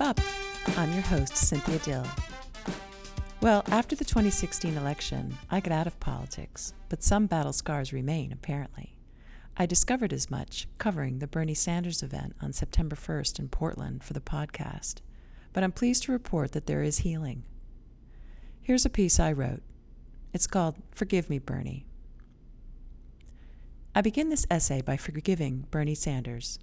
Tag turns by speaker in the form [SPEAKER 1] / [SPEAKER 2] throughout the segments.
[SPEAKER 1] Up. I'm your host, Cynthia Dill. Well, after the 2016 election, I got out of politics, but some battle scars remain, apparently. I discovered as much covering the Bernie Sanders event on September 1st in Portland for the podcast, but I'm pleased to report that there is healing. Here's a piece I wrote. It's called Forgive Me, Bernie. I begin this essay by forgiving Bernie Sanders.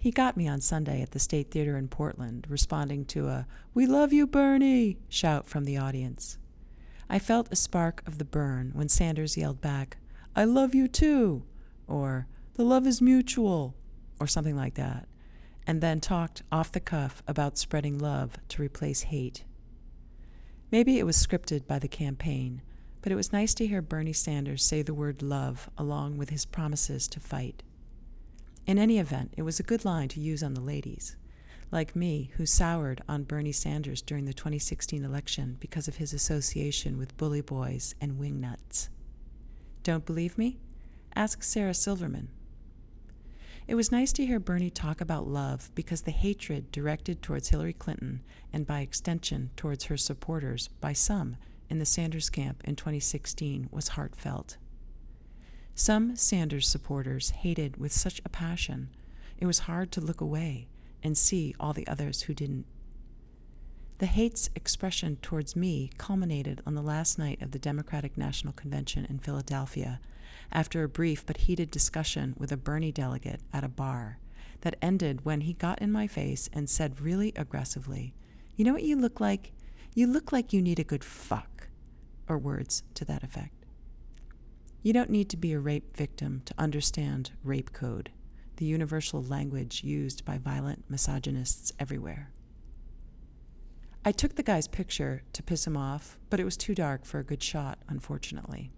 [SPEAKER 1] He got me on Sunday at the State Theater in Portland, responding to a We love you, Bernie shout from the audience. I felt a spark of the burn when Sanders yelled back, I love you too, or The love is mutual, or something like that, and then talked off the cuff about spreading love to replace hate. Maybe it was scripted by the campaign, but it was nice to hear Bernie Sanders say the word love along with his promises to fight. In any event, it was a good line to use on the ladies, like me, who soured on Bernie Sanders during the 2016 election because of his association with bully boys and wingnuts. Don't believe me? Ask Sarah Silverman. It was nice to hear Bernie talk about love because the hatred directed towards Hillary Clinton and by extension towards her supporters by some in the Sanders camp in 2016 was heartfelt. Some Sanders supporters hated with such a passion, it was hard to look away and see all the others who didn't. The hate's expression towards me culminated on the last night of the Democratic National Convention in Philadelphia after a brief but heated discussion with a Bernie delegate at a bar that ended when he got in my face and said really aggressively, You know what you look like? You look like you need a good fuck, or words to that effect. You don't need to be a rape victim to understand rape code, the universal language used by violent misogynists everywhere. I took the guy's picture to piss him off, but it was too dark for a good shot, unfortunately.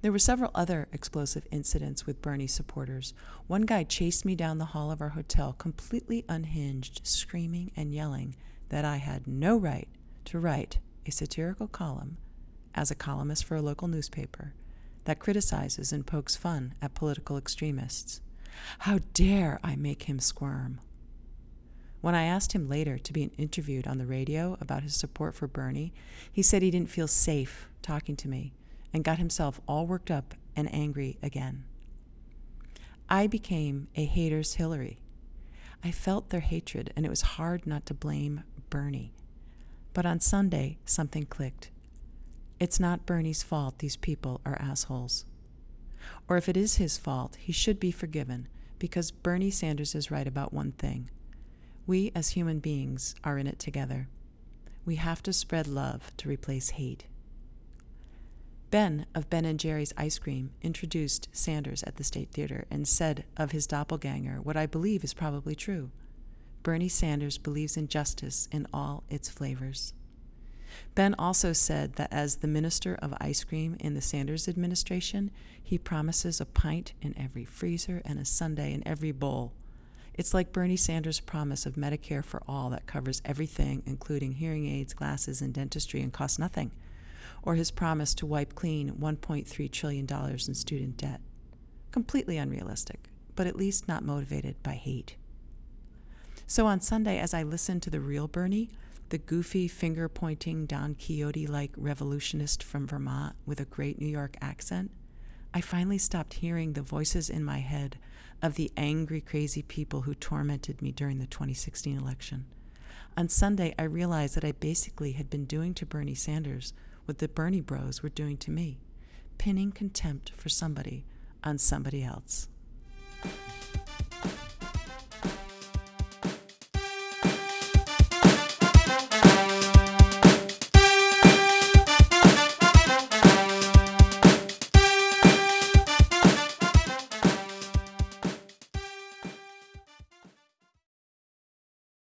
[SPEAKER 1] There were several other explosive incidents with Bernie supporters. One guy chased me down the hall of our hotel, completely unhinged, screaming and yelling that I had no right to write a satirical column as a columnist for a local newspaper that criticizes and pokes fun at political extremists. How dare I make him squirm? When I asked him later to be interviewed on the radio about his support for Bernie, he said he didn't feel safe talking to me and got himself all worked up and angry again. I became a hater's Hillary. I felt their hatred, and it was hard not to blame Bernie. But on Sunday, something clicked. It's not Bernie's fault these people are assholes. Or if it is his fault, he should be forgiven because Bernie Sanders is right about one thing. We as human beings are in it together. We have to spread love to replace hate. Ben of Ben and Jerry's Ice Cream introduced Sanders at the State Theater and said of his doppelganger what I believe is probably true. Bernie Sanders believes in justice in all its flavors. Ben also said that as the minister of ice cream in the Sanders administration, he promises a pint in every freezer and a sundae in every bowl. It's like Bernie Sanders' promise of Medicare for all that covers everything, including hearing aids, glasses, and dentistry, and costs nothing, or his promise to wipe clean $1.3 trillion in student debt. Completely unrealistic, but at least not motivated by hate. So on Sunday, as I listened to the real Bernie, the goofy, finger pointing, Don Quixote like revolutionist from Vermont with a great New York accent, I finally stopped hearing the voices in my head of the angry, crazy people who tormented me during the 2016 election. On Sunday, I realized that I basically had been doing to Bernie Sanders what the Bernie bros were doing to me pinning contempt for somebody on somebody else.